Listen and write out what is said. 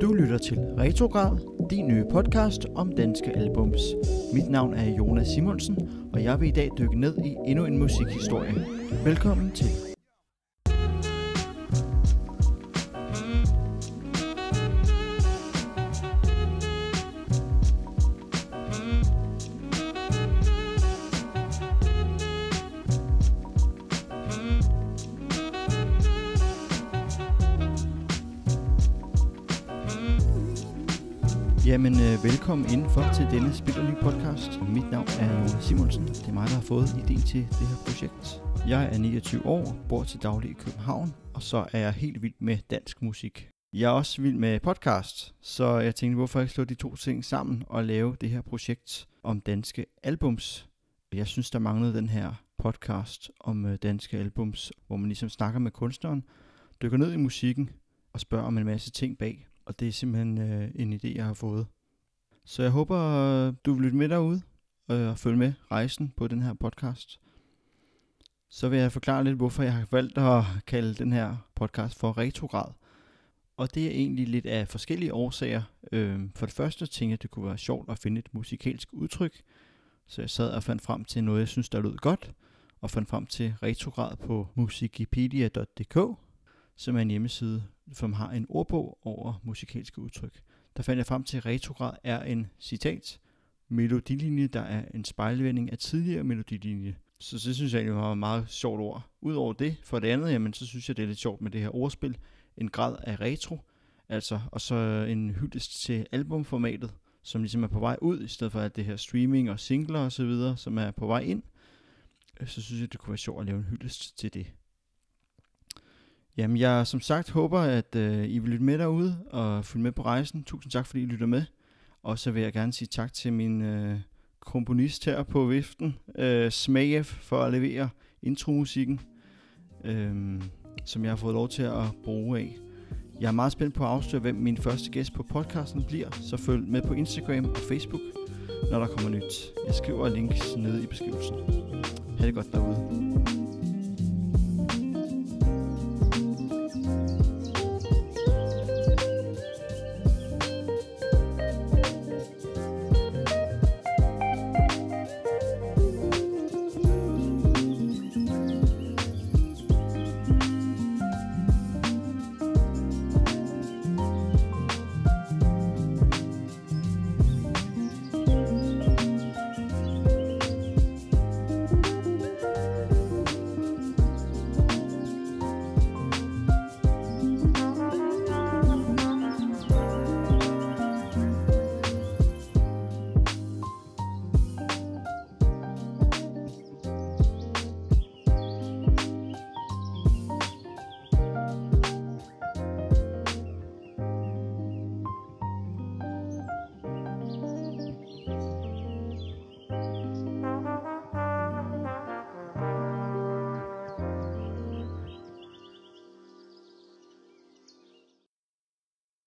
Du lytter til Retrograd, din nye podcast om danske albums. Mit navn er Jonas Simonsen, og jeg vil i dag dykke ned i endnu en musikhistorie. Velkommen til. Jamen, øh, velkommen indenfor til denne spillerlige podcast. Mit navn er Simonsen. Det er mig, der har fået idéen til det her projekt. Jeg er 29 år, bor til daglig i København, og så er jeg helt vild med dansk musik. Jeg er også vild med podcast, så jeg tænkte, hvorfor ikke slå de to ting sammen og lave det her projekt om danske albums. Jeg synes, der manglede den her podcast om øh, danske albums, hvor man ligesom snakker med kunstneren, dykker ned i musikken og spørger om en masse ting bag. Og det er simpelthen øh, en idé, jeg har fået. Så jeg håber, øh, du vil lytte med derude øh, og følge med rejsen på den her podcast. Så vil jeg forklare lidt, hvorfor jeg har valgt at kalde den her podcast for retrograd. Og det er egentlig lidt af forskellige årsager. Øh, for det første tænkte jeg, at det kunne være sjovt at finde et musikalsk udtryk. Så jeg sad og fandt frem til noget, jeg synes, der lød godt. Og fandt frem til retrograd på musikipedia.dk, som er en hjemmeside, som har en ordbog over musikalske udtryk. Der fandt jeg frem til, at retrograd er en citat, melodilinje, der er en spejlvending af tidligere melodilinje. Så det synes jeg egentlig var et meget sjovt ord. Udover det, for det andet, jamen, så synes jeg, det er lidt sjovt med det her ordspil. En grad af retro, altså, og så en hyldest til albumformatet, som ligesom er på vej ud, i stedet for at det her streaming og singler og så videre, som er på vej ind. Så synes jeg, det kunne være sjovt at lave en hyldest til det. Jamen, jeg som sagt håber, at øh, I vil lytte med derude og følge med på rejsen. Tusind tak, fordi I lytter med. Og så vil jeg gerne sige tak til min øh, komponist her på viften, øh, Smagef, for at levere intromusikken, øh, som jeg har fået lov til at bruge af. Jeg er meget spændt på at afsløre, hvem min første gæst på podcasten bliver, så følg med på Instagram og Facebook, når der kommer nyt. Jeg skriver links nede i beskrivelsen. Ha' det godt derude.